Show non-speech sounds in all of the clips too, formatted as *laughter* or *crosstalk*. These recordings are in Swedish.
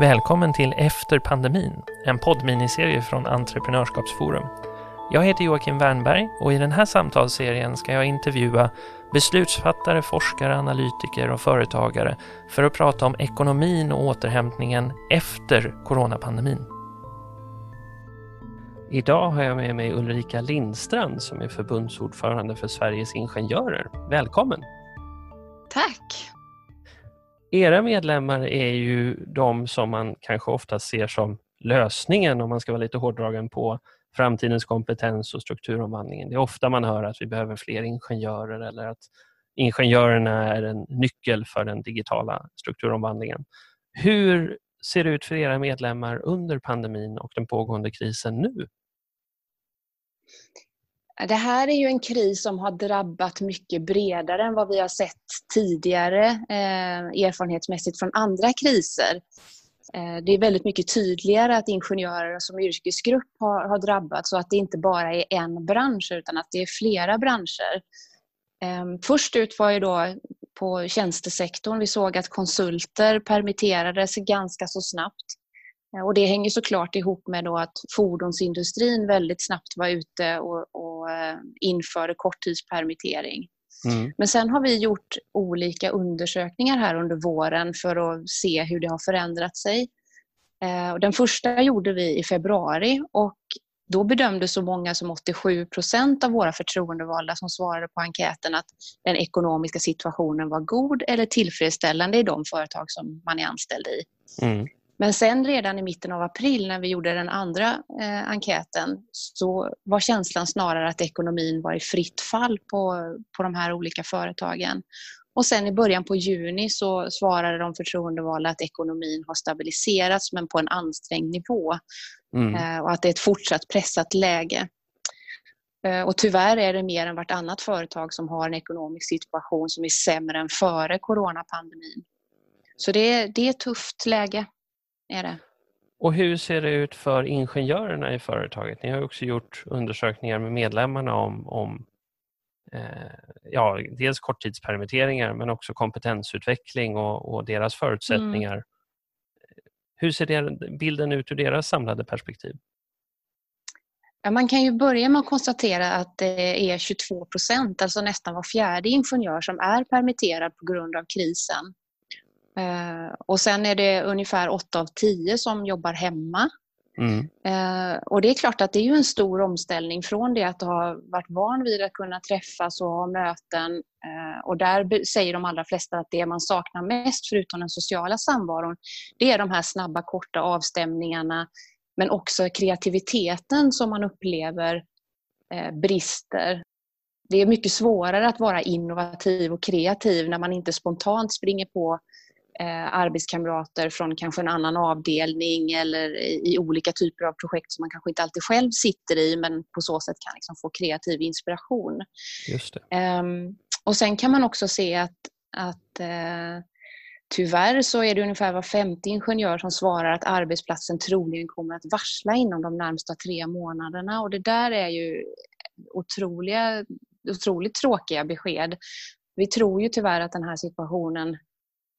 Välkommen till Efter pandemin, en poddminiserie från Entreprenörskapsforum. Jag heter Joakim Wernberg och i den här samtalsserien ska jag intervjua beslutsfattare, forskare, analytiker och företagare för att prata om ekonomin och återhämtningen efter coronapandemin. Idag har jag med mig Ulrika Lindstrand som är förbundsordförande för Sveriges Ingenjörer. Välkommen! Tack! Era medlemmar är ju de som man kanske ofta ser som lösningen, om man ska vara lite hårdragen, på framtidens kompetens och strukturomvandlingen. Det är ofta man hör att vi behöver fler ingenjörer eller att ingenjörerna är en nyckel för den digitala strukturomvandlingen. Hur ser det ut för era medlemmar under pandemin och den pågående krisen nu? Det här är ju en kris som har drabbat mycket bredare än vad vi har sett tidigare eh, erfarenhetsmässigt från andra kriser. Eh, det är väldigt mycket tydligare att ingenjörer som yrkesgrupp har, har drabbats och att det inte bara är en bransch utan att det är flera branscher. Eh, först ut var ju då på tjänstesektorn. Vi såg att konsulter permitterades ganska så snabbt. Eh, och det hänger såklart ihop med att fordonsindustrin väldigt snabbt var ute och, och eh, införde korttidspermittering. Mm. Men sen har vi gjort olika undersökningar här under våren för att se hur det har förändrat sig. Eh, den första gjorde vi i februari och då bedömde så många som 87 procent av våra förtroendevalda som svarade på enkäten att den ekonomiska situationen var god eller tillfredsställande i de företag som man är anställd i. Mm. Men sen redan i mitten av april när vi gjorde den andra eh, enkäten så var känslan snarare att ekonomin var i fritt fall på, på de här olika företagen. Och sen i början på juni så svarade de förtroendevalda att ekonomin har stabiliserats men på en ansträngd nivå mm. eh, och att det är ett fortsatt pressat läge. Eh, och tyvärr är det mer än vartannat företag som har en ekonomisk situation som är sämre än före coronapandemin. Så det, det är ett tufft läge är det. Och hur ser det ut för ingenjörerna i företaget? Ni har också gjort undersökningar med medlemmarna om, om eh, ja, dels korttidspermitteringar men också kompetensutveckling och, och deras förutsättningar. Mm. Hur ser det, bilden ut ur deras samlade perspektiv? Ja, man kan ju börja med att konstatera att det är 22 procent, alltså nästan var fjärde ingenjör som är permitterad på grund av krisen. Eh, och sen är det ungefär 8 av 10 som jobbar hemma. Mm. Eh, och det är klart att det är ju en stor omställning från det att ha varit van vid att kunna träffas och ha möten. Eh, och där säger de allra flesta att det man saknar mest, förutom den sociala samvaron, det är de här snabba, korta avstämningarna, men också kreativiteten som man upplever brister. Det är mycket svårare att vara innovativ och kreativ när man inte spontant springer på eh, arbetskamrater från kanske en annan avdelning eller i, i, olika typer av projekt som man kanske inte alltid själv sitter i men på så sätt kan liksom få kreativ inspiration. Just eh, och Sen kan man också se att, att eh, Tyvärr så är det ungefär var femte ingenjör som svarar att arbetsplatsen troligen kommer att varsla inom de närmsta tre månaderna och det där är ju otroliga, otroligt tråkiga besked. Vi tror ju tyvärr att den här situationen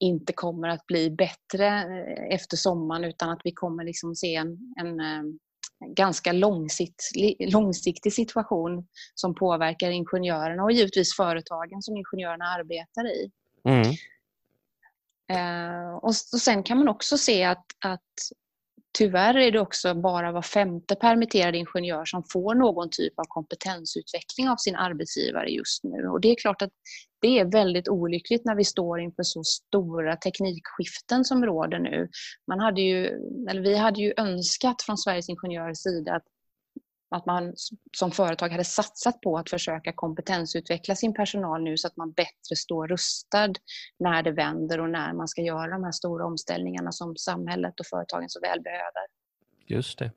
inte kommer att bli bättre eh, efter sommaren utan att vi kommer liksom se en, en, eh, ganska långsiktig, långsiktig situation som påverkar ingenjörerna och givetvis företagen som ingenjörerna arbetar i. Mm. Eh, och, och Sen kan man också se att, att Tyvärr är det också bara var femte permitterad ingenjör som får någon typ av kompetensutveckling av sin arbetsgivare just nu. Och det är klart att det är väldigt olyckligt när vi står inför så stora teknikskiften som råder nu. Man hade ju, eller vi hade ju önskat från Sveriges Ingenjörers sida att, att man som företag hade satsat på att försöka kompetensutveckla sin personal nu så att man bättre står rustad när det vänder och när man ska göra de här stora omställningarna som samhället och företagen så väl behöver. Just det.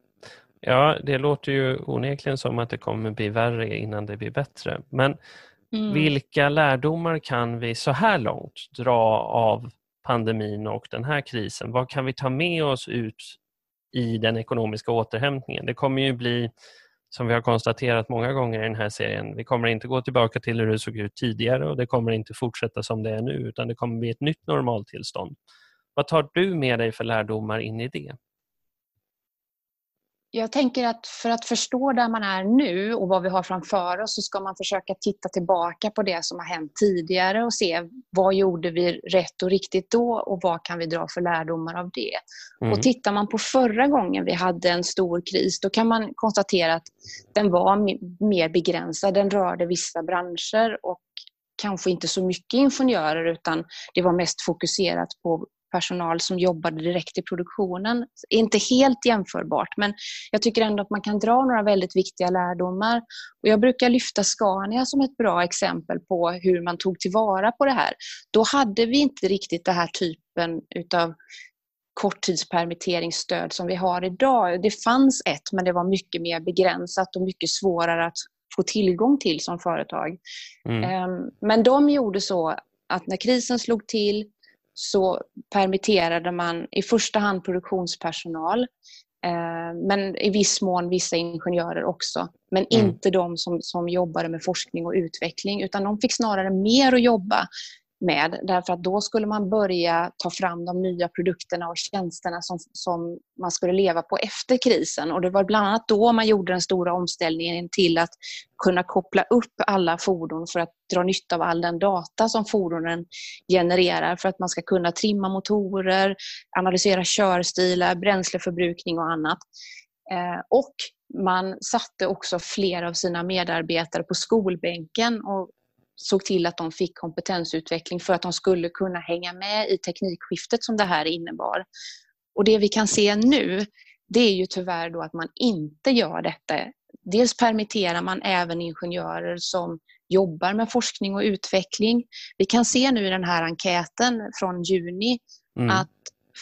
Ja, det låter ju onekligen som att det kommer bli värre innan det blir bättre. Men Mm. Vilka lärdomar kan vi så här långt dra av pandemin och den här krisen? Vad kan vi ta med oss ut i den ekonomiska återhämtningen? Det kommer ju bli, som vi har konstaterat många gånger i den här serien, vi kommer inte gå tillbaka till hur det såg ut tidigare och det kommer inte fortsätta som det är nu utan det kommer bli ett nytt normaltillstånd. Vad tar du med dig för lärdomar in i det? Jag tänker att för att förstå där man är nu och vad vi har framför oss så ska man försöka titta tillbaka på det som har hänt tidigare och se vad gjorde vi rätt och riktigt då och vad kan vi dra för lärdomar av det. Mm. Och Tittar man på förra gången vi hade en stor kris då kan man konstatera att den var mer begränsad. Den rörde vissa branscher och kanske inte så mycket ingenjörer utan det var mest fokuserat på personal som jobbade direkt i produktionen. Inte helt jämförbart men jag tycker ändå att man kan dra några väldigt viktiga lärdomar. Och jag brukar lyfta Scania som ett bra exempel på hur man tog tillvara på det här. Då hade vi inte riktigt den här typen utav korttidspermitteringsstöd som vi har idag. Det fanns ett men det var mycket mer begränsat och mycket svårare att få tillgång till som företag. Mm. Ehm, men de gjorde så att när krisen slog till så permitterade man i första hand produktionspersonal eh, men i viss mån vissa ingenjörer också. Men mm. inte de som, som jobbade med forskning och utveckling utan de fick snarare mer att jobba med. Därför att då skulle man börja ta fram de nya produkterna och tjänsterna som, som man skulle leva på efter krisen. Och det var bland annat då man gjorde den stora omställningen till att kunna koppla upp alla fordon för att dra nytta av all den data som fordonen genererar för att man ska kunna trimma motorer, analysera körstilar, bränsleförbrukning och annat. Eh, och man satte också flera av sina medarbetare på skolbänken och såg till att de fick kompetensutveckling för att de skulle kunna hänga med i teknikskiftet som det här innebar. Och det vi kan se nu, det är ju tyvärr då att man inte gör detta. Dels permitterar man även ingenjörer som jobbar med forskning och utveckling. Vi kan se nu i den här enkäten från juni mm. att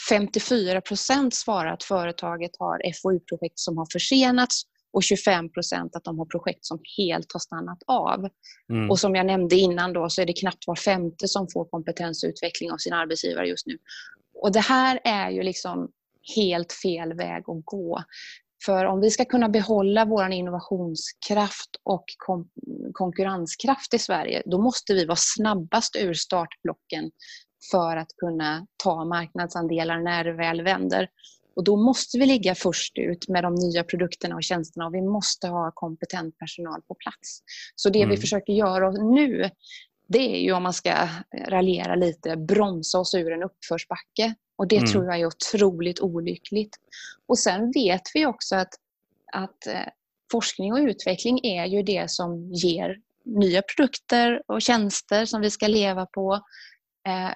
54 procent svarar att företaget har FoU-projekt som har försenats och 25 procent att de har projekt som helt har stannat av. Mm. Och som jag nämnde innan då så är det knappt var femte som får kompetensutveckling av sin arbetsgivare just nu. Och det här är ju liksom helt fel väg att gå. För om vi ska kunna behålla vår innovationskraft och kon konkurrenskraft i Sverige, då måste vi vara snabbast ur startblocken för att kunna ta marknadsandelar när det väl vänder. Och då måste vi ligga först ut med de nya produkterna och tjänsterna och vi måste ha kompetent personal på plats. Så det mm. vi försöker göra nu, det är ju om man ska raljera lite, bromsa oss ur en uppförsbacke. Och det mm. tror jag är otroligt olyckligt. Och sen vet vi också att, att eh, forskning och utveckling är ju det som ger nya produkter och tjänster som vi ska leva på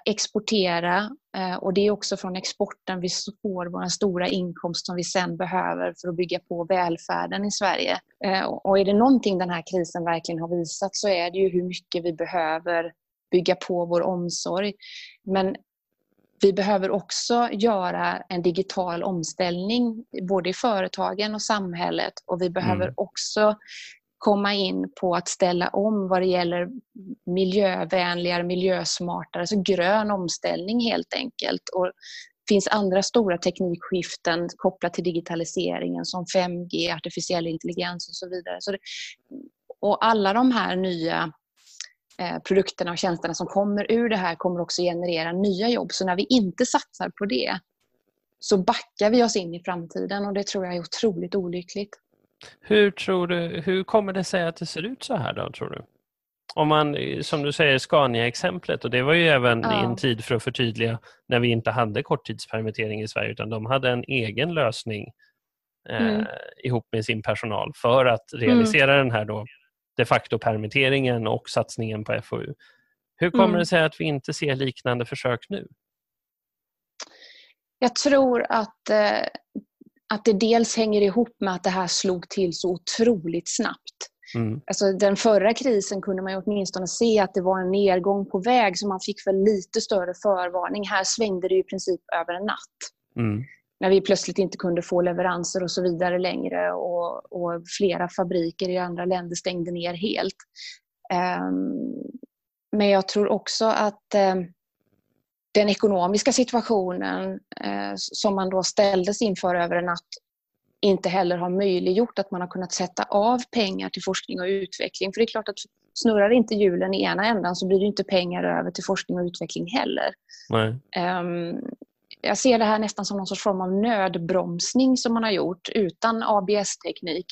exportera eh, och det är också från exporten vi får vår stora inkomst som vi sen behöver för att bygga på välfärden i Sverige. Eh, och är det någonting den här krisen verkligen har visat så är det ju hur mycket vi behöver bygga på vår omsorg. Men vi behöver också göra en digital omställning både i företagen och samhället och vi behöver mm. också komma in på att ställa om vad det gäller miljövänligare, miljösmartare, alltså grön omställning helt enkelt. Och det finns andra stora teknikskiften kopplat till digitaliseringen som 5G, artificiell intelligens och så vidare. Så det, och alla de här nya eh, produkterna och tjänsterna som kommer ur det här kommer också generera nya jobb. Så när vi inte satsar på det så backar vi oss in i framtiden och det tror jag är otroligt olyckligt. Hur, tror du, hur kommer det sig att det ser ut så här då, tror du? Om man, som du säger, Scania-exemplet och det var ju även ja. i en tid för att förtydliga när vi inte hade korttidspermittering i Sverige utan de hade en egen lösning eh, mm. ihop med sin personal för att realisera mm. den här då de facto permitteringen och satsningen på FoU. Hur kommer mm. det sig att vi inte ser liknande försök nu? Jag tror att eh, att det dels hänger ihop med att det här slog till så otroligt snabbt. Mm. Alltså, den förra krisen kunde man åtminstone se att det var en nedgång på väg så man fick väl lite större förvarning. Här svängde det i princip över en natt. Mm. När vi plötsligt inte kunde få leveranser och så vidare längre och, och flera fabriker i andra länder stängde ner helt. Um, men jag tror också att um, den ekonomiska situationen eh, som man då ställdes inför över en natt inte heller har möjliggjort att man har kunnat sätta av pengar till forskning och utveckling. För det är klart att snurrar inte hjulen i ena ändan så blir det inte pengar över till forskning och utveckling heller. Um, jag ser det här nästan som någon sorts form av nödbromsning som man har gjort utan ABS-teknik.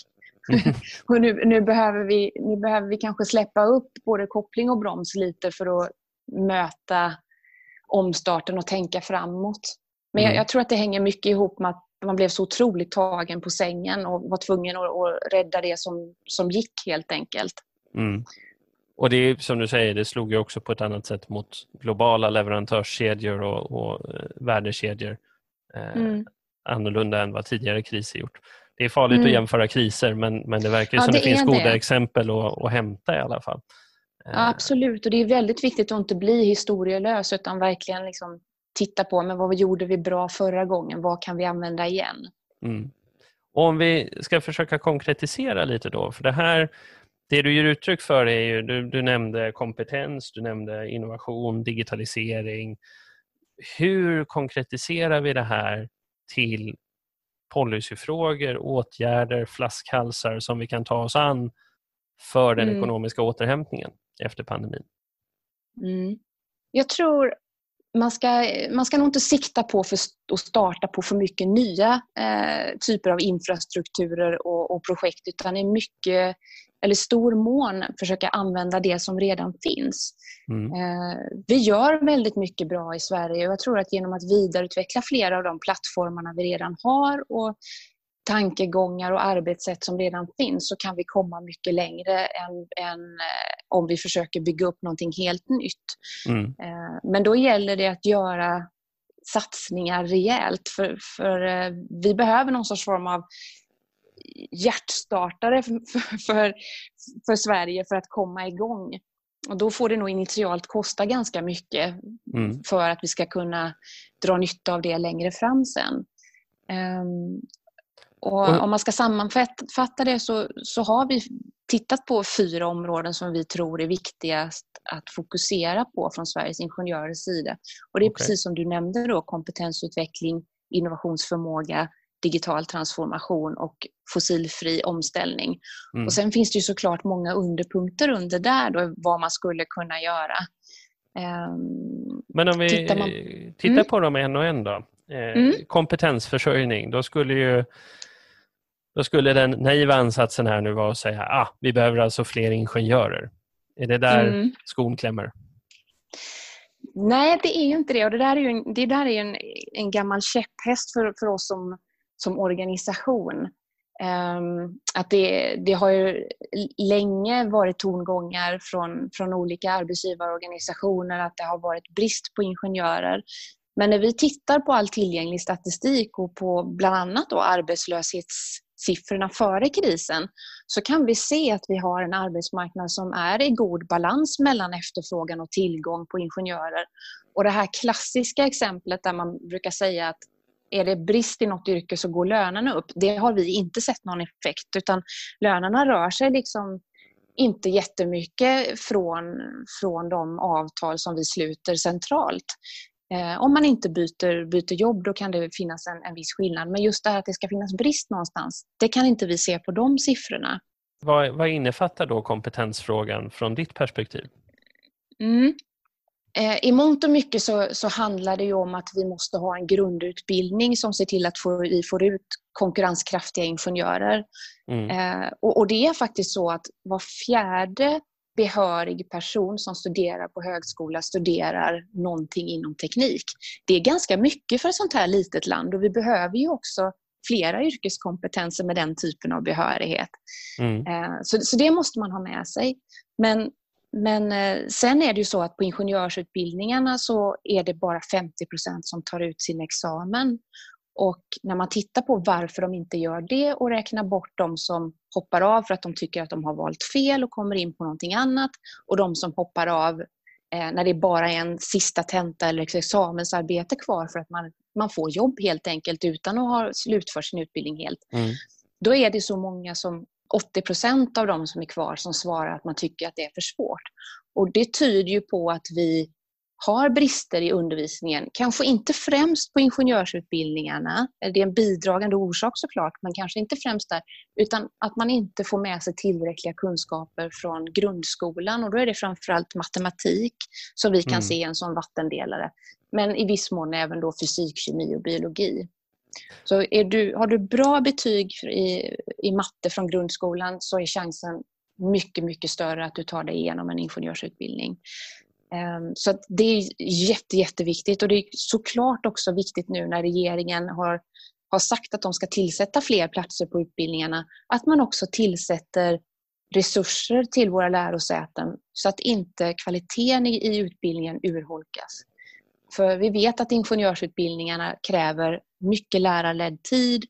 *laughs* och nu, nu, behöver vi, nu behöver vi kanske släppa upp både koppling och broms lite för att möta omstarten och tänka framåt. Men mm. jag, jag, tror att det hänger mycket ihop med att man blev så otroligt tagen på sängen och var tvungen att, att rädda det som, som gick helt enkelt. Mm. Och det är som du säger, det slog ju också på ett annat sätt mot globala leverantörskedjor och, och eh, värdekedjor. Eh, mm. Annorlunda än vad tidigare kriser gjort. Det är farligt mm. att jämföra kriser men, men det verkar ja, som det, det finns goda det. exempel att, att hämta i alla fall. Ja, eh. absolut, och det är väldigt viktigt att inte bli historielös utan verkligen liksom titta på men vad gjorde vi bra förra gången, vad kan vi använda igen? Mm. Och om vi ska försöka konkretisera lite då, för det här det du ger uttryck för är ju, du, du nämnde kompetens, du nämnde innovation, digitalisering. Hur konkretiserar vi det här till policyfrågor, åtgärder, flaskhalsar som vi kan ta oss an för den mm. ekonomiska återhämtningen efter pandemin? Mm. Jag tror man ska, man ska nog inte sikta på för, att starta på för mycket nya eh, typer av infrastrukturer och, och, projekt utan i mycket eller stor mån försöka använda det som redan finns. Mm. Eh, vi gör väldigt mycket bra i Sverige och jag tror att genom att vidareutveckla flera av de plattformarna vi redan har och tankegångar och arbetssätt som redan finns så kan vi komma mycket längre än, än eh, om vi försöker bygga upp någonting helt nytt. Mm. Eh, men då gäller det att göra satsningar rejält för, för vi behöver någon sorts form av hjärtstartare för, för, för Sverige för att komma igång. Och då får det nog initialt kosta ganska mycket mm. för att vi ska kunna dra nytta av det längre fram sen. Um, och mm. Om man ska sammanfatta det så, så har vi tittat på fyra områden som vi tror är viktigast att fokusera på från Sveriges ingenjörers sida. Och det är okay. precis som du nämnde då, kompetensutveckling, innovationsförmåga, digital transformation och fossilfri omställning. Mm. Och Sen finns det ju såklart många underpunkter under där då, vad man skulle kunna göra. Um, Men om vi tittar, man... tittar mm. på dem en och en då. Eh, mm. Kompetensförsörjning, då skulle ju då skulle den naiva ansatsen här nu vara att säga ah, vi behöver alltså fler ingenjörer. Är det där mm. skon klämmer? Nej, det är ju inte det. Och det där är ju en, det där är en, en gammal käpphäst för, för oss som som organisation. Um, att det, det har ju länge varit tongångar från, från olika arbetsgivarorganisationer att det har varit brist på ingenjörer. Men när vi tittar på all tillgänglig statistik och på bland annat då siffrorna före krisen så kan vi se att vi har en arbetsmarknad som är i god balans mellan efterfrågan och tillgång på ingenjörer. Och det här klassiska exemplet där man brukar säga att är det brist i något yrke så går lönerna upp. Det har vi inte sett någon effekt utan lönerna rör sig liksom inte jättemycket från, från de avtal som vi sluter centralt. Eh, om man inte byter, byter jobb då kan det finnas en, en viss skillnad. Men just det här att det ska finnas brist någonstans, det kan inte vi se på de siffrorna. Vad, vad innefattar då kompetensfrågan från ditt perspektiv? Mm. Eh, I mångt och mycket så, så, handlar det om att vi måste ha en grundutbildning som ser till att få, vi får ut konkurrenskraftiga ingenjörer. Mm. Eh, och, och, det är faktiskt så att var fjärde behörig person som studerar på högskola studerar någonting inom teknik. Det är ganska mycket för ett sånt här litet land och vi behöver ju också flera yrkeskompetenser med den typen av behörighet. Mm. Eh, så, så det måste man ha med sig. Men men eh, sen är det ju så att på ingenjörsutbildningarna så är det bara 50% som tar ut sin examen. Och när man tittar på varför de inte gör det och räknar bort de som hoppar av för att de tycker att de har valt fel och kommer in på någonting annat och de som hoppar av eh, när det bara är en sista tenta eller examensarbete kvar för att man, man får jobb helt enkelt utan att ha slutfört sin utbildning helt. Mm. Då är det så många som 80 procent av de som är kvar som svarar att man tycker att det är för svårt. Och Det tyder ju på att vi har brister i undervisningen. Kanske inte främst på ingenjörsutbildningarna, det är en bidragande orsak såklart, men kanske inte främst där, utan att man inte får med sig tillräckliga kunskaper från grundskolan och då är det framförallt matematik som vi kan mm. se en sån vattendelare. men i viss mån även då fysik, kemi och biologi. Så du, har du bra betyg i, i matte från grundskolan så är chansen mycket, mycket större att du tar dig igenom en ingenjörsutbildning. Ehm, så det är jätte, jätteviktigt och det är såklart också viktigt nu när regeringen har, har sagt att de ska tillsätta fler platser på utbildningarna, att man också tillsätter resurser till våra lärosäten så att inte kvaliteten i, i utbildningen urholkas. För vi vet att ingenjörsutbildningarna kräver mycket lärarledd tid,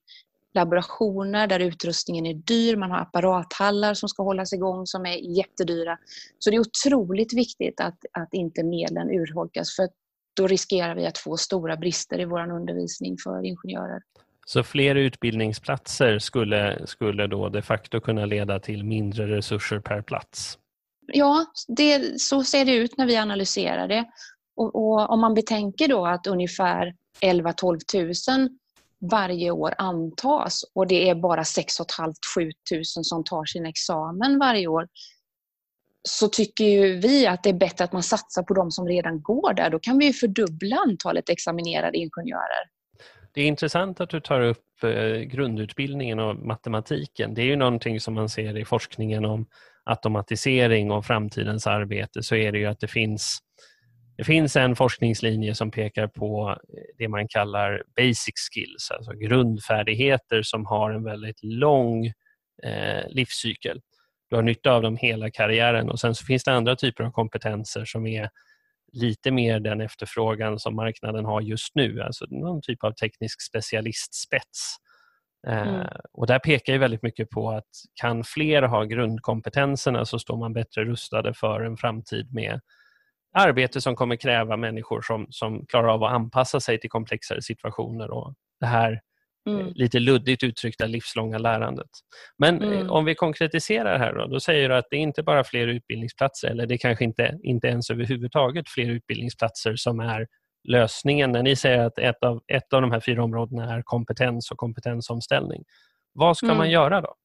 laborationer där utrustningen är dyr, man har apparathallar som ska hållas igång som är jättedyra. Så det är otroligt viktigt att, att inte medlen urholkas för då riskerar vi att få stora brister i vår undervisning för ingenjörer. Så fler utbildningsplatser skulle, skulle då de facto kunna leda till mindre resurser per plats? Ja, det, så ser det ut när vi analyserar det. Och, och om man betänker då att ungefär 11-12 000 varje år antas och det är bara 6 500-7 000 som tar sin examen varje år så tycker ju vi att det är bättre att man satsar på de som redan går där. Då kan vi fördubbla antalet examinerade ingenjörer. Det är intressant att du tar upp eh, grundutbildningen och matematiken. Det är ju någonting som man ser i forskningen om automatisering och framtidens arbete så är det ju att det finns det finns en forskningslinje som pekar på det man kallar basic skills, alltså grundfärdigheter som har en väldigt lång eh, livscykel. Du har nytta av dem hela karriären och sen finns det andra typer av kompetenser som är lite mer den efterfrågan som marknaden har just nu, alltså någon typ av teknisk specialistspets. Eh, mm. Och där pekar ju väldigt mycket på att kan fler ha grundkompetenserna så står man bättre rustade för en framtid med arbete som kommer kräva människor som, som klarar av att anpassa sig till komplexare situationer och det här eh, mm. lite luddigt uttryckta livslånga lärandet. Men eh, mm. om vi konkretiserar här då, då säger du att det är inte bara fler utbildningsplatser eller det är kanske inte, inte ens överhuvudtaget fler utbildningsplatser som är lösningen när ni säger att ett av, ett av de här fyra områdena är kompetens och kompetensomställning. Vad ska mm. man göra då?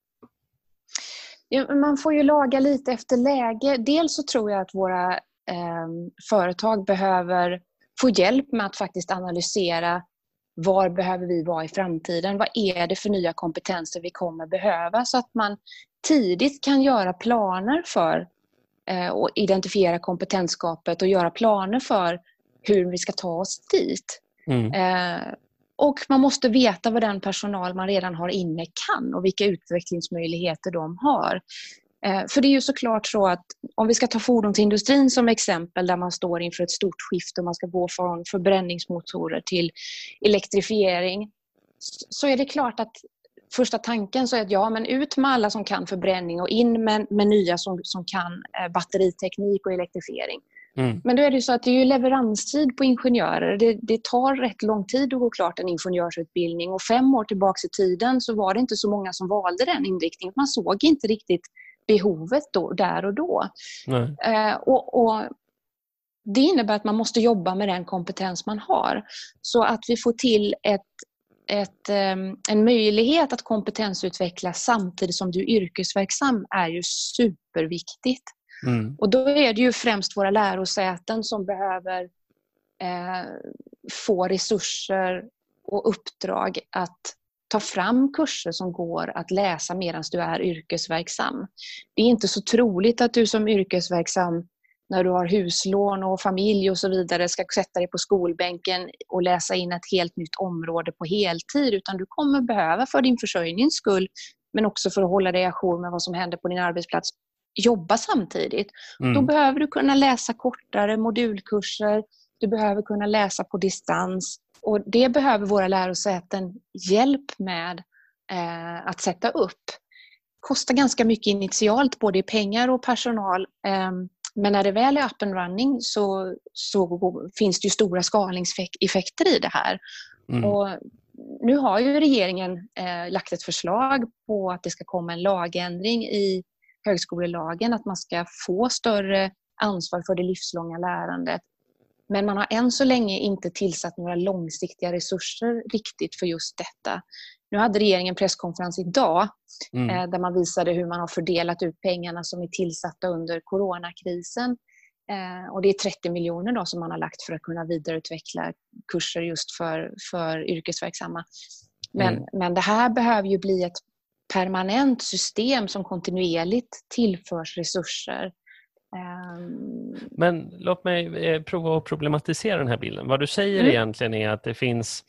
Ja, man får ju laga lite efter läge. Dels så tror jag att våra företag behöver få hjälp med att faktiskt analysera var behöver vi vara i framtiden? Vad är det för nya kompetenser vi kommer behöva? Så att man tidigt kan göra planer för eh, och identifiera kompetensskapet och göra planer för hur vi ska ta oss dit. Mm. Eh, och man måste veta vad den personal man redan har inne kan och vilka utvecklingsmöjligheter de har. Eh, för det är ju såklart så att om vi ska ta fordonsindustrin som exempel där man står inför ett stort skifte och man ska gå från förbränningsmotorer till elektrifiering så är det klart att första tanken så är att ja, men ut med alla som kan förbränning och in med, med nya som, som kan eh, batteriteknik och elektrifiering. Mm. Men då är det så att det är leveranstid på ingenjörer. Det, det, tar rätt lång tid att gå klart en ingenjörsutbildning och fem år tillbaka i tiden så var det inte så många som valde den inriktningen. Man såg inte riktigt behovet då, där och då. Eh, och, och, det innebär att man måste jobba med den kompetens man har. Så att vi får till ett, ett, ehm, en möjlighet att kompetensutvecklas samtidigt som du är yrkesverksam är ju superviktigt. Mm. Och då är det ju främst våra lärosäten som behöver eh, få resurser och uppdrag att ta fram kurser som går att läsa medan du är yrkesverksam. Det är inte så troligt att du som yrkesverksam när du har huslån och familj och så vidare ska sätta dig på skolbänken och läsa in ett helt nytt område på heltid utan du kommer behöva för din försörjnings skull men också för att hålla dig ajour med vad som händer på din arbetsplats jobba samtidigt. Mm. Då behöver du kunna läsa kortare modulkurser, du behöver kunna läsa på distans och det behöver våra lärosäten hjälp med eh, att sätta upp. Det kostar ganska mycket initialt, både i pengar och personal. Eh, men när det väl är up and running så, så finns det ju stora skalningseffekter i det här. Mm. Och nu har ju regeringen eh, lagt ett förslag på att det ska komma en lagändring i högskolelagen, att man ska få större ansvar för det livslånga lärandet. Men man har än så länge inte tillsatt några långsiktiga resurser riktigt för just detta. Nu hade regeringen presskonferens idag mm. Eh, där man visade hur man har fördelat ut pengarna som är tillsatta under coronakrisen. Eh, och det är 30 miljoner då som man har lagt för att kunna vidareutveckla kurser just för, för yrkesverksamma. Men, mm. men det här behöver ju bli ett permanent system som kontinuerligt tillförs resurser. Ehm, men låt mig eh, prova att problematisera den här bilden. Vad du säger mm. egentligen är att det finns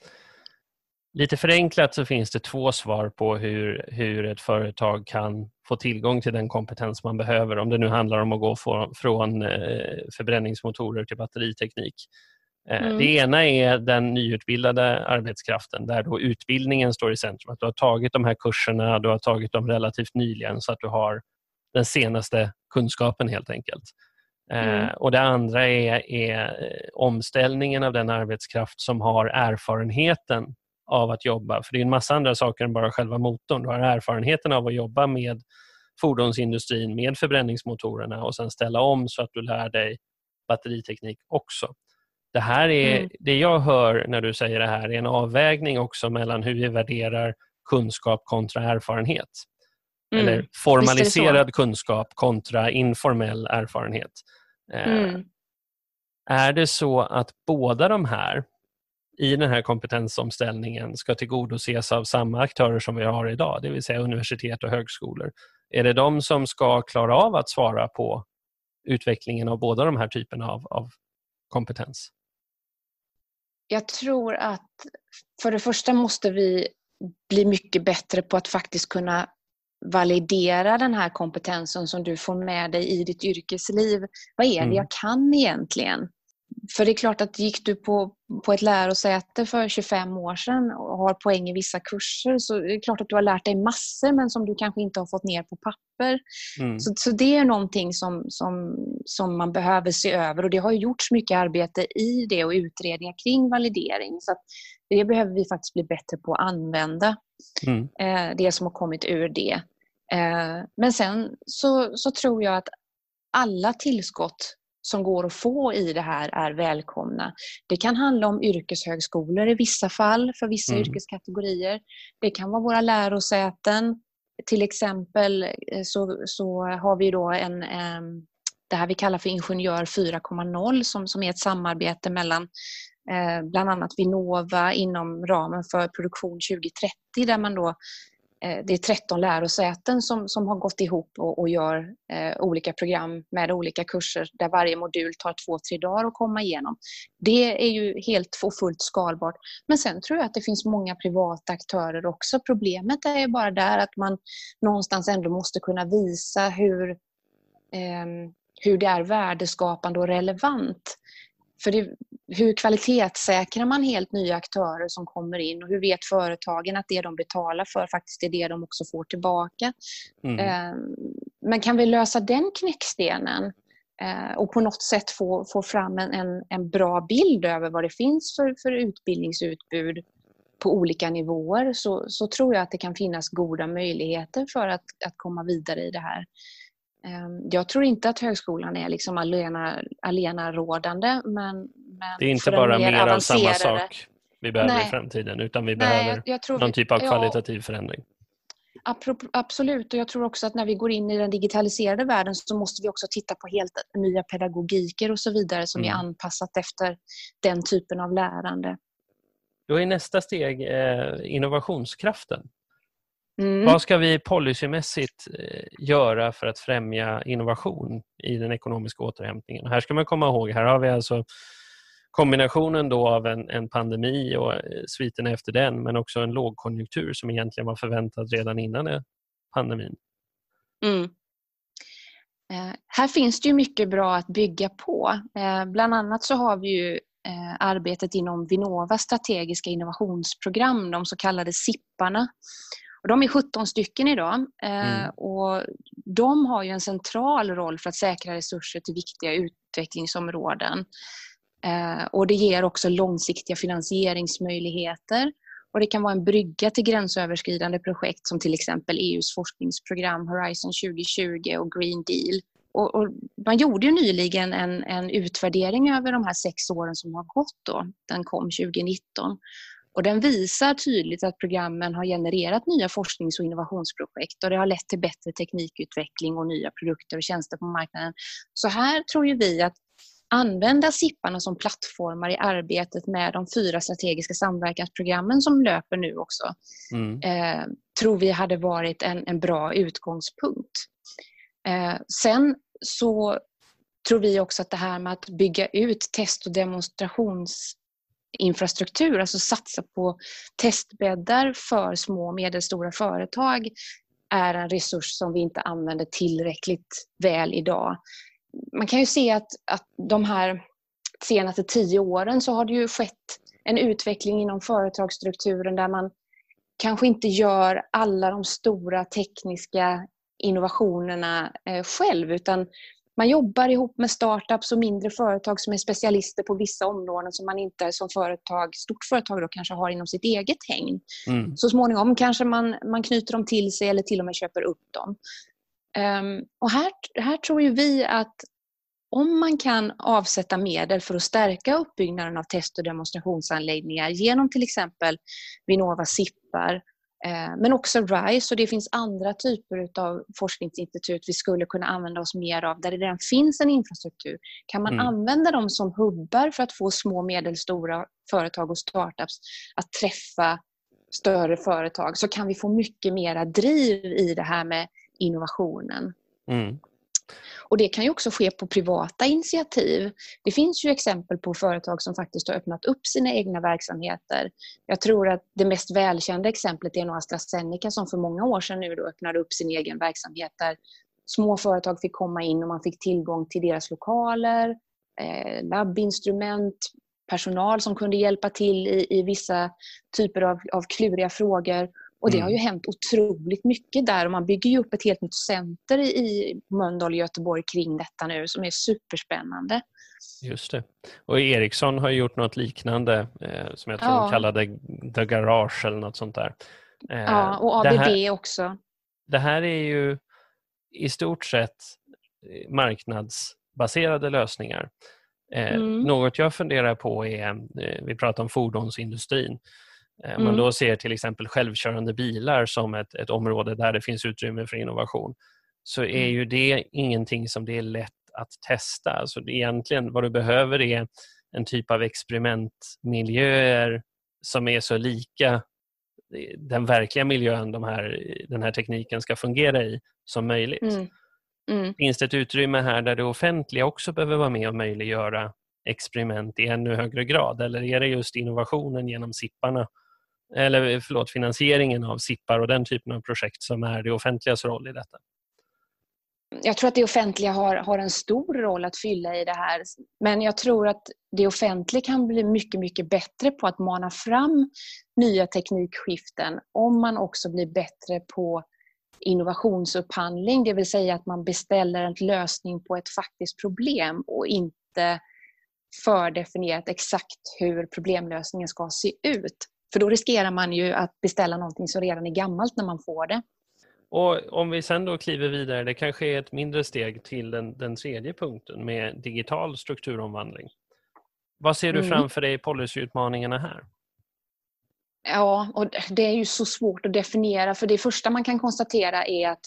Lite förenklat så finns det två svar på hur, hur ett företag kan få tillgång till den kompetens man behöver om det nu handlar om att gå från, från eh, förbränningsmotorer till batteriteknik. Eh, mm. Det ena är den nyutbildade arbetskraften där då utbildningen står i centrum. Att du har tagit de här kurserna, du har tagit dem relativt nyligen så att du har den senaste kunskapen helt enkelt. Eh, mm. Och Det andra är, är omställningen av den arbetskraft som har erfarenheten av att jobba. För det är en massa andra saker än bara själva motorn. Du har erfarenheten av att jobba med fordonsindustrin, med förbränningsmotorerna och sen ställa om så att du lär dig batteriteknik också. Det här är, mm. det jag hör när du säger det här är en avvägning också mellan hur vi värderar kunskap kontra erfarenhet. Mm. Eller formaliserad kunskap kontra informell erfarenhet. Eh, mm. Är det så att båda de här i den här kompetensomställningen ska tillgodoses av samma aktörer som vi har idag, det vill säga universitet och högskolor. Är det de som ska klara av att svara på utvecklingen av båda de här typerna av, av kompetens? Jag tror att för det första måste vi bli mycket bättre på att faktiskt kunna validera den här kompetensen som du får med dig i ditt yrkesliv. Vad är det mm. jag kan egentligen? För det är klart att gick du på, på ett lärosäte för 25 år sedan och har poäng i vissa kurser så är det klart att du har lärt dig massor men som du kanske inte har fått ner på papper. Mm. Så, så det är någonting som, som, som man behöver se över och det har gjorts mycket arbete i det och utredningar kring validering. Så det behöver vi faktiskt bli bättre på att använda, mm. eh, det som har kommit ur det. Eh, men sen så, så tror jag att alla tillskott som går att få i det här är välkomna. Det kan handla om yrkeshögskolor i vissa fall för vissa mm. yrkeskategorier. Det kan vara våra lärosäten. Till exempel eh, så, så har vi då en, det här vi kallar för Ingenjör 4.0 som, som är ett samarbete mellan eh, bland annat Vinnova inom ramen för Produktion 2030 där man då Eh, det är 13 lärosäten som, som har gått ihop och, och gör eh, olika program med olika kurser där varje modul tar två, tre dagar att komma igenom. Det är ju helt och fullt skalbart. Men sen tror jag att det finns många privata aktörer också. Problemet är bara där att man någonstans ändå måste kunna visa hur, eh, hur det är värdeskapande och relevant. För det, hur kvalitetssäkrar man helt nya aktörer som kommer in och hur vet företagen att det de betalar för faktiskt är det de också får tillbaka? Mm. Eh, men kan vi lösa den knäckstenen eh, och på något sätt få, få fram en, en, en bra bild över vad det finns för, för utbildningsutbud på olika nivåer så, så tror jag att det kan finnas goda möjligheter för att, att komma vidare i det här. Ehm, jag tror inte att högskolan är liksom alena, alena rådande men, men Det är inte bara mer av samma sak vi behöver Nej. i framtiden utan vi behöver Nej, någon typ av kvalitativ ja, förändring. Absolut och jag tror också att när vi går in i den digitaliserade världen så måste vi också titta på helt nya pedagogiker och så vidare som mm. är anpassat efter den typen av lärande. Då är nästa steg eh, innovationskraften. Mm. Vad ska vi policymässigt eh, göra för att främja innovation i den ekonomiska återhämtningen? Här ska man komma ihåg, här har vi alltså kombinationen då av en, en pandemi och eh, sviterna efter den men också en lågkonjunktur som egentligen var förväntad redan innan pandemin. Mm. Eh, här finns det ju mycket bra att bygga på. Eh, bland annat så har vi ju eh, arbetet inom Vinnovas strategiska innovationsprogram, de så kallade SIPparna. Och de är 17 stycken idag eh, mm. och de har ju en central roll för att säkra resurser till viktiga utvecklingsområden. Eh, och det ger också långsiktiga finansieringsmöjligheter och det kan vara en brygga till gränsöverskridande projekt som till exempel EUs forskningsprogram Horizon 2020 och Green Deal. Och, och man gjorde ju nyligen en, en, utvärdering över de här sex åren som har gått. Då. Den kom 2019. Och den visar tydligt att programmen har genererat nya forsknings och innovationsprojekt och det har lett till bättre teknikutveckling och nya produkter och tjänster på marknaden. Så här tror ju vi att använda SIPparna som plattformar i arbetet med de fyra strategiska samverkansprogrammen som löper nu också, mm. eh, tror vi hade varit en, en bra utgångspunkt. Eh, sen så tror vi också att det här med att bygga ut test och infrastruktur, alltså satsa på testbäddar för små och medelstora företag, är en resurs som vi inte använder tillräckligt väl idag. Man kan ju se att, att de här senaste tio åren så har det ju skett en utveckling inom företagsstrukturen där man kanske inte gör alla de stora tekniska innovationerna eh, själv utan man jobbar ihop med startups och mindre företag som är specialister på vissa områden som man inte som företag, stort företag då kanske har inom sitt eget hägn. Mm. Så småningom kanske man, man knyter dem till sig eller till och med köper upp dem. Um, och här, här tror ju vi att om man kan avsätta medel för att stärka uppbyggnaden av test och demonstrationsanläggningar genom till exempel Vinnova SIPPar men också RISE och det finns andra typer av forskningsinstitut vi skulle kunna använda oss mer av där det redan finns en infrastruktur. Kan man mm. använda dem som hubbar för att få små och medelstora företag och startups att träffa större företag så kan vi få mycket mera driv i det här med innovationen. Mm. Och Det kan ju också ske på privata initiativ. Det finns ju exempel på företag som faktiskt har öppnat upp sina egna verksamheter. Jag tror att det mest välkända exemplet är nog AstraZeneca som för många år sedan nu då öppnade upp sin egen verksamhet där små företag fick komma in och man fick tillgång till deras lokaler, eh, labbinstrument, personal som kunde hjälpa till i, i vissa typer av, av kluriga frågor. Och det mm. har ju hänt otroligt mycket där och man bygger ju upp ett helt nytt center i Mölndal och Göteborg kring detta nu som är superspännande. Just det. Och Ericsson har gjort något liknande eh, som jag tror ja. de kallade The Garage eller något sånt där. Eh, ja, och ABB här, också. Det här är ju i stort sett eh, marknadsbaserade lösningar. Eh, mm. Något jag funderar på är, eh, vi pratar om fordonsindustrin, Eh, om man mm. då ser till exempel självkörande bilar som ett, ett område där det finns utrymme för innovation så är mm. ju det ingenting som det är lätt att testa. Alltså egentligen vad du behöver är en typ av experimentmiljöer som är så lika den verkliga miljön de här, den här tekniken ska fungera i som möjligt. Mm. Mm. Finns det ett utrymme här där det offentliga också behöver vara med och möjliggöra experiment i ännu högre grad eller är det just innovationen genom SIPparna eller eh, förlåt, finansieringen av SIPPar och den typen av projekt som är det offentligas roll i detta? Jag tror att det offentliga har, har en stor roll att fylla i det här. Men jag tror att det offentliga kan bli mycket, mycket bättre på att mana fram nya teknikskiften om man också blir bättre på innovationsupphandling, det vill säga att man beställer en lösning på ett faktiskt problem och inte fördefinierat exakt hur problemlösningen ska se ut. För då riskerar man ju att beställa någonting som redan är gammalt när man får det. Och Om vi sen då kliver vidare, det kanske är ett mindre steg till den, den tredje punkten med digital strukturomvandling. Vad ser du mm. framför dig i policyutmaningarna här? Ja, och det är ju så svårt att definiera för det första man kan konstatera är att,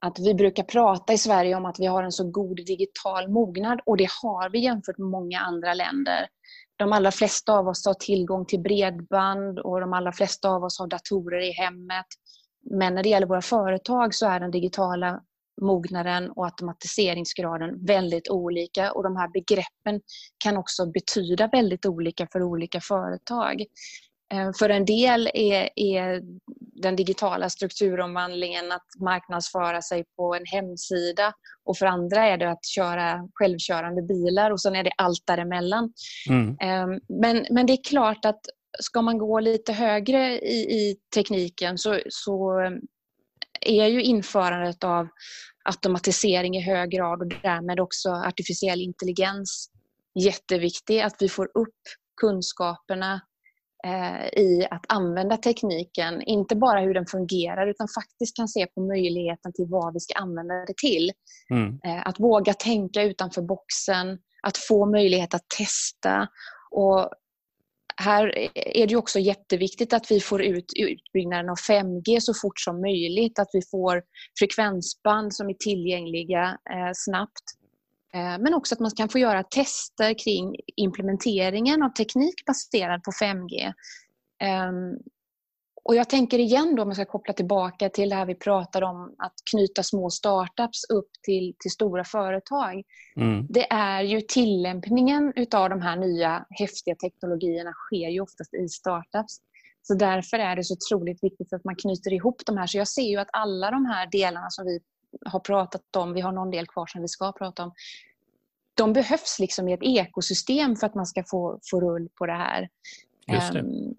att vi brukar prata i Sverige om att vi har en så god digital mognad och det har vi jämfört med många andra länder de allra flesta av oss har tillgång till bredband och de allra flesta av oss har datorer i hemmet. Men när det gäller våra företag så är den digitala mognaden och automatiseringsgraden väldigt olika och de här begreppen kan också betyda väldigt olika för olika företag. Eh, för en del är, är den digitala strukturomvandlingen att marknadsföra sig på en hemsida och för andra är det att köra självkörande bilar och sen är det allt däremellan. Mm. Ehm, men, men det är klart att ska man gå lite högre i, i tekniken så, så är ju införandet av automatisering i hög grad och därmed också artificiell intelligens jätteviktig. Att vi får upp kunskaperna i att använda tekniken. Inte bara hur den fungerar utan faktiskt kan se på möjligheten till vad vi ska använda det till. Mm. Eh, att våga tänka utanför boxen, att få möjlighet att testa. Och här är det också jätteviktigt att vi får ut utbyggnaden av 5G så fort som möjligt. Att vi får frekvensband som är tillgängliga eh, snabbt. Eh, men också att man kan få göra tester kring implementeringen av teknik baserad på 5G. Ehm, och jag tänker igen då, om jag ska koppla tillbaka till det här vi pratade om, att knyta små startups upp till, till stora företag. Mm. Det är ju tillämpningen utav de här nya häftiga teknologierna sker ju oftast i startups. Så därför är det så otroligt viktigt att man knyter ihop de här. Så jag ser ju att alla de här delarna som vi har pratat om, vi har någon del kvar som vi ska prata om, de behövs liksom i ett ekosystem för att man ska få, få rull på det här. Just det. Um,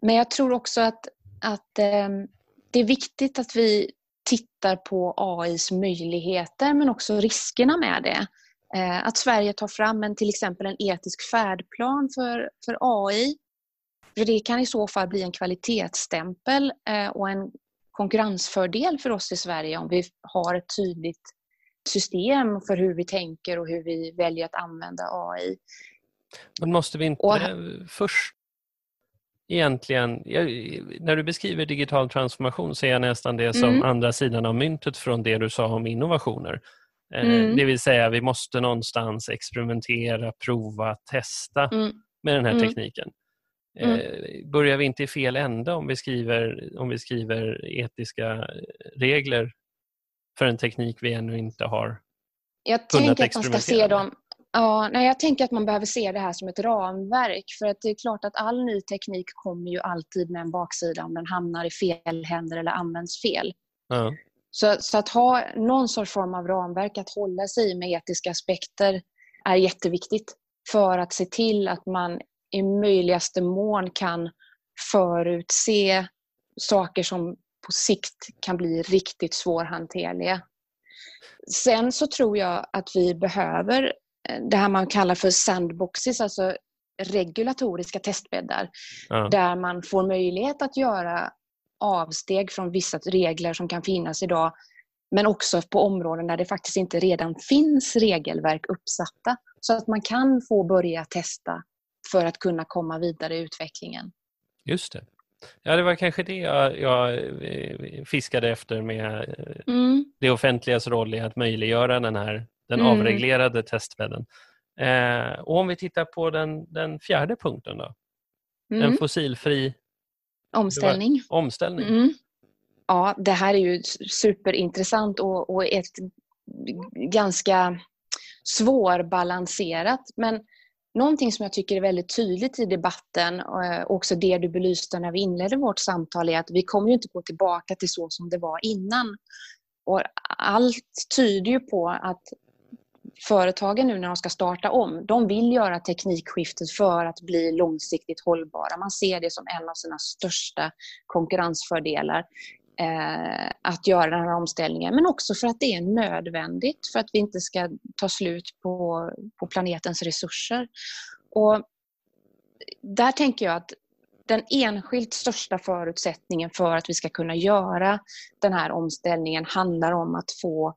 men jag tror också att, att um, det är viktigt att vi tittar på AIs möjligheter men också riskerna med det. Uh, att Sverige tar fram en, till exempel en etisk färdplan för, för AI. För det kan i så fall bli en kvalitetsstämpel uh, och en konkurrensfördel för oss i Sverige om vi har ett tydligt system för hur vi tänker och hur vi väljer att använda AI. Men måste vi inte och, först egentligen, när du beskriver digital transformation ser jag nästan det som mm. andra sidan av myntet från det du sa om innovationer. Eh, mm. Det vill säga vi måste någonstans experimentera, prova, testa mm. med den här mm. tekniken. Mm. Eh, börjar vi inte i fel ände om vi skriver, om vi skriver etiska regler för en teknik vi ännu inte har jag kunnat tänker att man ska se dem Ja, nej, jag tänker att man behöver se det här som ett ramverk. För att det är klart att all ny teknik kommer ju alltid med en baksida om den hamnar i fel händer eller används fel. Ja. Så, så, att ha någon sorts form av ramverk att hålla sig i med etiska aspekter är jätteviktigt för att se till att man i möjligaste mån kan förutse saker som på sikt kan bli riktigt svårhanterliga. Sen så tror jag att vi behöver eh, det här man kallar för sandboxes, alltså regulatoriska testbäddar. Ja. Där man får möjlighet att göra avsteg från vissa regler som kan finnas idag. Men också på områden där det faktiskt inte redan finns regelverk uppsatta. Så att man kan få börja testa för att kunna komma vidare i utvecklingen. Just det. Ja, det var kanske det jag, jag eh, fiskade efter med eh, mm. det offentligas roll i att möjliggöra den här den mm. avreglerade testbädden. Eh, och om vi tittar på den, den fjärde punkten då? Mm. En fossilfri omställning. omställning. Mm. Ja, det här är ju superintressant och, och ett ganska svårbalanserat men Någonting som jag tycker är väldigt tydligt i debatten, eh, och också det du belyste när vi inledde vårt samtal, är att vi kommer ju inte gå tillbaka till så som det var innan. Och allt tyder ju på att företagen nu när de ska starta om, de vill göra teknikskiftet för att bli långsiktigt hållbara. Man ser det som en av sina största konkurrensfördelar eh, att göra den här omställningen, men också för att det är nödvändigt för att vi inte ska ta slut på, på planetens resurser. Och där tänker jag att den enskilt största förutsättningen för att vi ska kunna göra den här omställningen handlar om att få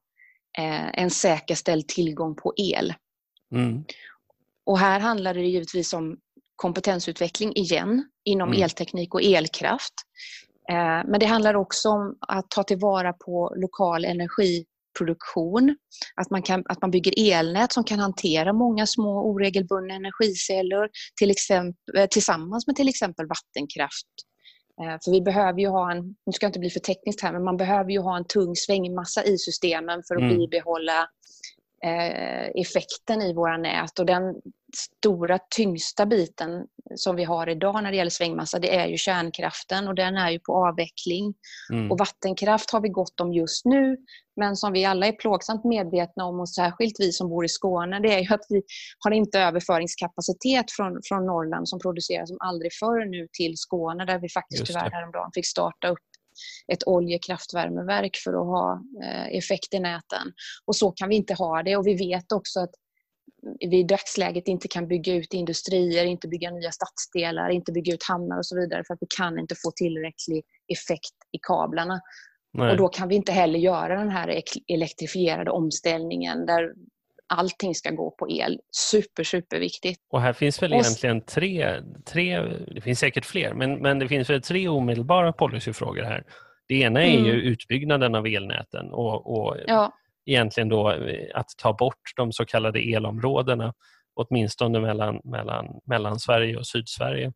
eh, en säkerställd tillgång på el. Mm. Och här handlar det givetvis om kompetensutveckling igen inom mm. elteknik och elkraft. Eh, men det handlar också om att ta tillvara på lokal energiproduktion. Att man, kan, att man bygger elnät som kan hantera många små oregelbundna energikällor till exempel, eh, tillsammans med till exempel vattenkraft. Eh, för vi behöver ju ha en, nu ska jag inte bli för tekniskt här, men man behöver ju ha en tung svängmassa i systemen för att mm. bibehålla effekten i våra nät. Och den stora, tyngsta biten som vi har idag när det gäller svängmassa, det är ju kärnkraften och den är ju på avveckling. Mm. Och vattenkraft har vi gott om just nu, men som vi alla är plågsamt medvetna om och särskilt vi som bor i Skåne, det är ju att vi har inte överföringskapacitet från, från Norrland som producerar som aldrig förr nu till Skåne där vi faktiskt tyvärr häromdagen fick starta upp ett oljekraftvärmeverk för att ha eh, effekt i näten. Och så kan vi inte ha det och vi vet också att vi i dagsläget inte kan bygga ut industrier, inte bygga nya stadsdelar, inte bygga ut hamnar och så vidare för att vi kan inte få tillräcklig effekt i kablarna. Nej. Och då kan vi inte heller göra den här elektrifierade omställningen där allting ska gå på el. Super, super viktigt. Och här finns väl egentligen tre, tre det finns säkert fler, men, men det finns väl tre omedelbara policyfrågor här. Det ena är mm. ju utbyggnaden av elnäten och, och ja egentligen då att ta bort de så kallade elområdena åtminstone mellan, mellan, mellan Sverige och Sydsverige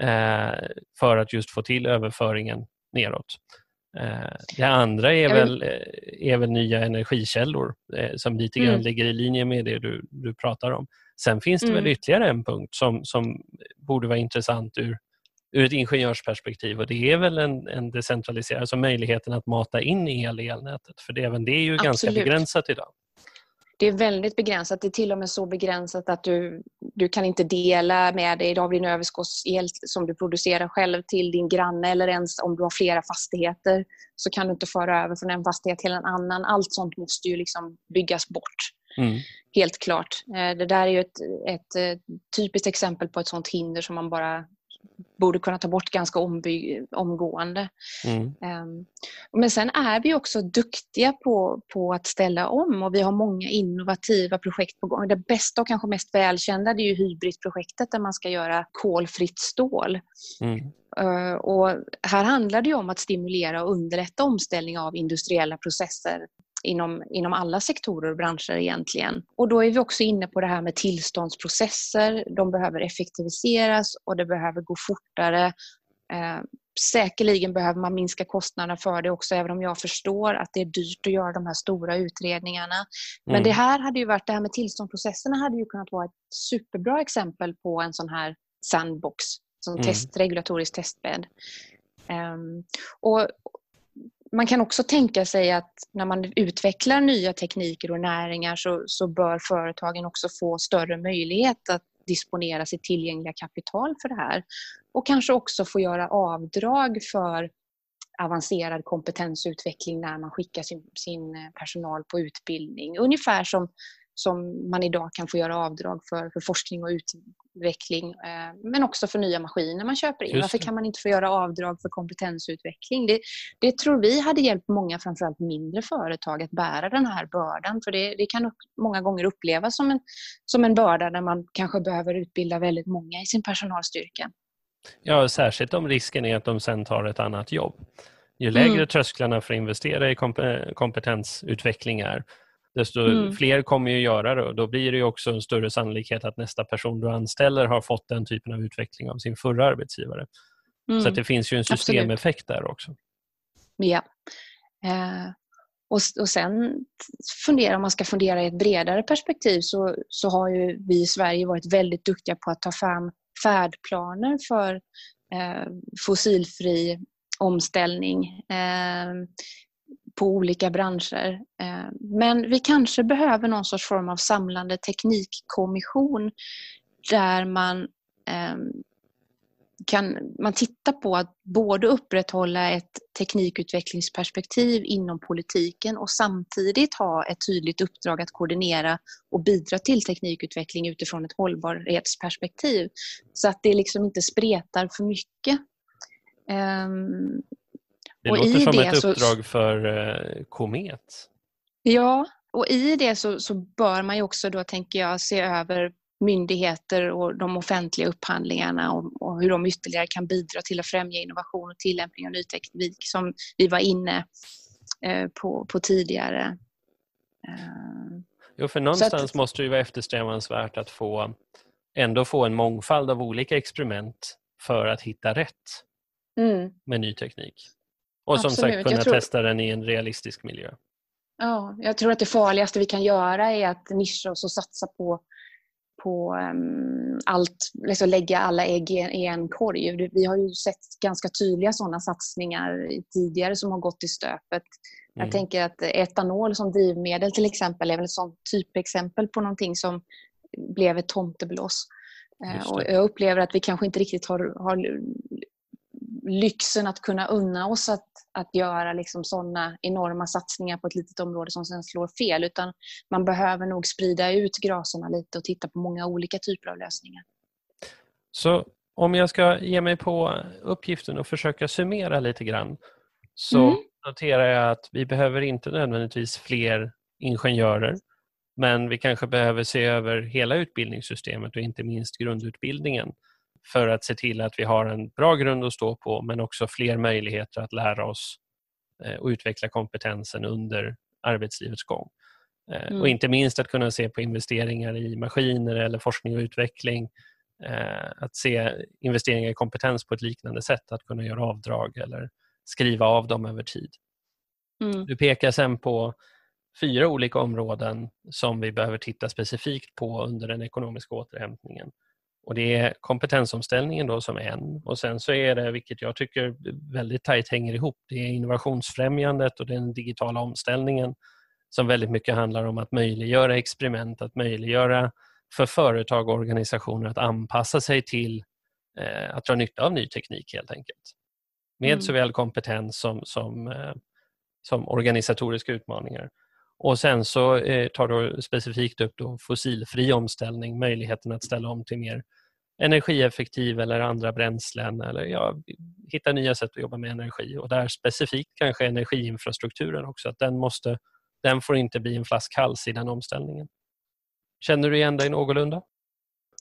eh, för att just få till överföringen neråt. Eh, det andra är väl, eh, är väl nya energikällor eh, som lite grann mm. ligger i linje med det du, du pratar om. Sen finns det mm. väl ytterligare en punkt som, som borde vara intressant ur, ur ett ingenjörsperspektiv och det är väl en, en decentraliserad, alltså möjligheten att mata in el i elnätet för det, även det är ju Absolut. ganska begränsat idag det är väldigt begränsat. Det är till och med så begränsat att du, du kan inte dela med dig av din överskottsel som du producerar själv till din granne eller ens om du har flera fastigheter så kan du inte föra över från en fastighet till en annan. Allt sånt måste ju liksom byggas bort. Mm. Helt klart. Eh, det där är ju ett, ett eh, typiskt exempel på ett sånt hinder som man bara borde kunna ta bort ganska omby- omgående. Mm. Um, men sen är vi också duktiga på, på att ställa om och vi har många innovativa projekt på gång. Det bästa och kanske mest välkända är ju Hybrid-projektet där man ska göra kolfritt stål. Mm. Uh, och här handlar det om att stimulera och underlätta omställning av industriella processer inom, inom alla sektorer och branscher egentligen. Och då är vi också inne på det här med tillståndsprocesser. De behöver effektiviseras och det behöver gå fortare. Eh, säkerligen behöver man minska kostnaderna för det också, även om jag förstår att det är dyrt att göra de här stora utredningarna. Men mm. det här hade ju varit, det här med tillståndsprocesserna hade ju kunnat vara ett superbra exempel på en sån här sandbox, som mm. test, regulatorisk testbädd. Um, och, man kan också tänka sig att när man utvecklar nya tekniker och näringar så, så bör företagen också få större möjlighet att disponera sitt tillgängliga kapital för det här. Och kanske också få göra avdrag för avancerad kompetensutveckling när man skickar sin, sin personal på utbildning. Ungefär som som man idag kan få göra avdrag för, för forskning och utveckling eh, men också för nya maskiner man köper in. Varför kan man inte få göra avdrag för kompetensutveckling? Det, det tror vi hade hjälpt många, framförallt mindre företag, att bära den här bördan. För det, det kan många gånger upplevas som en, som en börda när man kanske behöver utbilda väldigt många i sin personalstyrka. Ja, särskilt om risken är att de sen tar ett annat jobb. Ju lägre mm. trösklarna för att investera i kompetensutveckling är, desto mm. fler kommer ju göra det och då blir det också en större sannolikhet att nästa person du anställer har fått den typen av utveckling av sin förra arbetsgivare. Mm. Så det finns ju en systemeffekt Absolut. där också. Ja. Eh, och, och sen fundera, om man ska fundera i ett bredare perspektiv så, så har ju vi i Sverige varit väldigt duktiga på att ta fram färdplaner för eh, fossilfri omställning. Eh, på olika branscher. Eh, men vi kanske behöver någon sorts form av samlande teknikkommission där man ehm, kan man titta på att både upprätthålla ett teknikutvecklingsperspektiv inom politiken och samtidigt ha ett tydligt uppdrag att koordinera och bidra till teknikutveckling utifrån ett hållbarhetsperspektiv. Så att det liksom inte spretar för mycket. Ehm, det och låter som ett uppdrag så, för eh, Komet. Ja, och i det så, så bör man ju också då, tänker jag, se över myndigheter och de offentliga upphandlingarna och, och, hur de ytterligare kan bidra till att främja innovation och tillämpning av ny teknik som vi var inne eh, på, på tidigare. Eh, jo, för någonstans att, måste det ju vara eftersträvansvärt att få ändå få en mångfald av olika experiment för att hitta rätt mm. med ny teknik. Och som Absolut. sagt kunna tror... testa den i en realistisk miljö. Ja, jag tror att det farligaste vi kan göra är att nischa oss och satsa på, på um, allt, liksom lägga alla ägg i en korg. Vi har ju sett ganska tydliga sådana satsningar tidigare som har gått i stöpet. Mm. Jag tänker att etanol som drivmedel till exempel är väl ett sånt typexempel på någonting som blev ett tomtebloss. Eh, och jag upplever att vi kanske inte riktigt har, har lyxen att kunna unna oss att, att göra liksom sådana enorma satsningar på ett litet område som sen slår fel. Utan man behöver nog sprida ut graserna lite och titta på många olika typer av lösningar. Så om jag ska ge mig på uppgiften och försöka summera lite grann så mm. noterar jag att vi behöver inte nödvändigtvis fler ingenjörer men vi kanske behöver se över hela utbildningssystemet och inte minst grundutbildningen för att se till att vi har en bra grund att stå på men också fler möjligheter att lära oss eh, och utveckla kompetensen under arbetslivets gång. Eh, mm. Och inte minst att kunna se på investeringar i maskiner eller forskning och utveckling. Eh, att se investeringar i kompetens på ett liknande sätt, att kunna göra avdrag eller skriva av dem över tid. Mm. Du pekar sen på fyra olika områden som vi behöver titta specifikt på under den ekonomiska återhämtningen. Och Det är kompetensomställningen då som en och sen så är det, vilket jag tycker väldigt tajt hänger ihop, det är innovationsfrämjandet och den digitala omställningen som väldigt mycket handlar om att möjliggöra experiment, att möjliggöra för företag och organisationer att anpassa sig till eh, att dra nytta av ny teknik helt enkelt. Med mm. såväl kompetens som, som, eh, som organisatoriska utmaningar. Och sen så eh, tar du specifikt upp då fossilfri omställning, möjligheten att ställa om till mer energieffektiv eller andra bränslen eller ja, hitta nya sätt att jobba med energi och där specifikt kanske energiinfrastrukturen också, att den, måste, den får inte bli en flaskhals i den omställningen. Känner du igen dig någorlunda?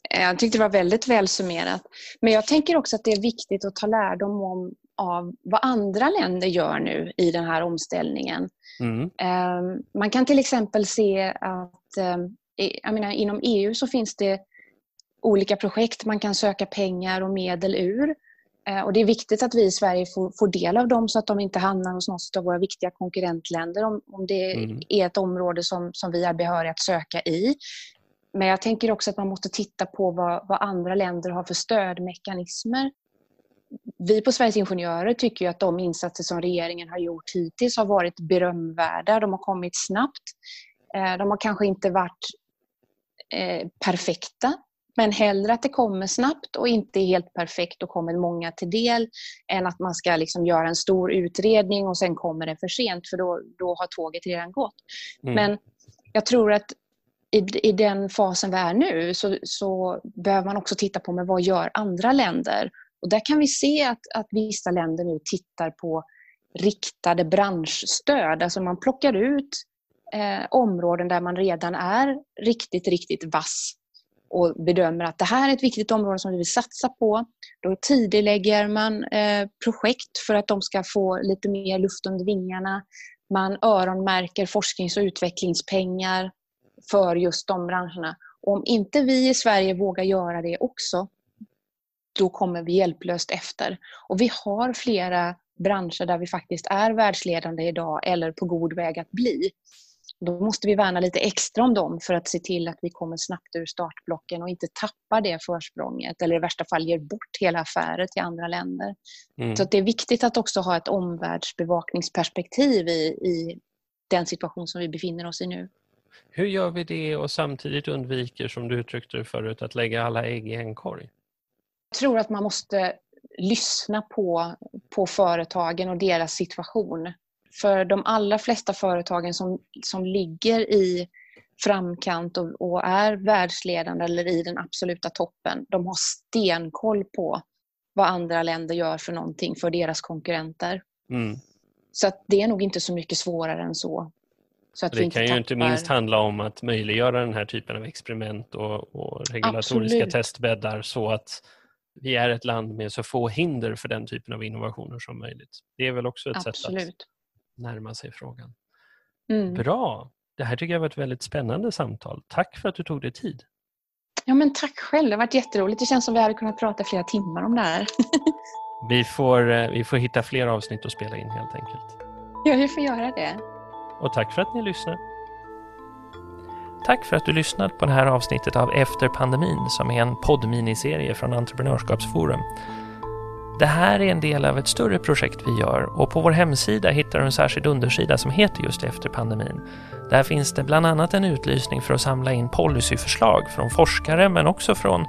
Jag tyckte det var väldigt väl summerat. Men jag tänker också att det är viktigt att ta lärdom om, av vad andra länder gör nu i den här omställningen. Mm. Ehm, man kan till exempel se att ehm, jag menar, inom EU så finns det olika projekt man kan söka pengar och medel ur. Ehm, och det är viktigt att vi i Sverige får, får del av dem så att de inte hamnar hos något av våra viktiga konkurrentländer om, om det mm. är ett område som, som vi är behöriga att söka i. Men jag tänker också att man måste titta på vad, vad andra länder har för stödmekanismer vi på Sveriges Ingenjörer tycker att de insatser som regeringen har gjort hittills har varit berömvärda. De har kommit snabbt. Eh, de har kanske inte varit eh, perfekta, men hellre att det kommer snabbt och inte är helt perfekt och kommer många till del än att man ska liksom göra en stor utredning och sen kommer det för sent för då, då har tåget redan gått. Mm. Men jag tror att i, i den fasen vi är nu så, så behöver man också titta på med vad gör andra länder och där kan vi se att, att vissa länder nu tittar på riktade branschstöd. Alltså man plockar ut eh, områden där man redan är riktigt, riktigt vass och bedömer att det här är ett viktigt område som vi vill satsa på. Då tidigarelägger man eh, projekt för att de ska få lite mer luft under vingarna. Man öronmärker forsknings och utvecklingspengar för just de branscherna. Och om inte vi i Sverige vågar göra det också, då kommer vi hjälplöst efter. Och vi har flera branscher där vi faktiskt är världsledande idag eller på god väg att bli. Då måste vi värna lite extra om dem för att se till att vi kommer snabbt ur startblocken och inte tappar det försprånget eller i värsta fall ger bort hela affärer till andra länder. Mm. Så det är viktigt att också ha ett omvärldsbevakningsperspektiv i, i den situation som vi befinner oss i nu. Hur gör vi det och samtidigt undviker, som du uttryckte det förut, att lägga alla ägg i en korg? Jag tror att man måste lyssna på, på företagen och deras situation. För de allra flesta företagen som, som ligger i framkant och, och är världsledande eller i den absoluta toppen, de har stenkoll på vad andra länder gör för någonting för deras konkurrenter. Mm. Så det är nog inte så mycket svårare än så. så det kan ju tappar... inte minst handla om att möjliggöra den här typen av experiment och, och regulatoriska Absolut. testbäddar så att vi är ett land med så få hinder för den typen av innovationer som möjligt. Det är väl också ett Absolut. sätt att närma sig frågan. Mm. Bra! Det här tycker jag var ett väldigt spännande samtal. Tack för att du tog dig tid. Ja, men tack själv. Det har varit jätteroligt. Det känns som vi hade kunnat prata flera timmar om det här. *laughs* vi, får, eh, vi får hitta fler avsnitt att spela in helt enkelt. Ja, vi får göra det. Och tack för att ni lyssnar. Tack för att du lyssnat på det här avsnittet av Efter pandemin som är en poddminiserie från Entreprenörskapsforum. Det här är en del av ett större projekt vi gör och på vår hemsida hittar du en särskild undersida som heter just Efter pandemin. Där finns det bland annat en utlysning för att samla in policyförslag från forskare men också från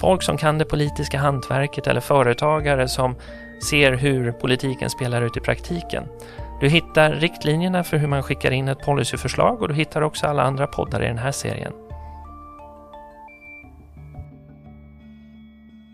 folk som kan det politiska hantverket eller företagare som ser hur politiken spelar ut i praktiken. Du hittar riktlinjerna för hur man skickar in ett policyförslag och du hittar också alla andra poddar i den här serien.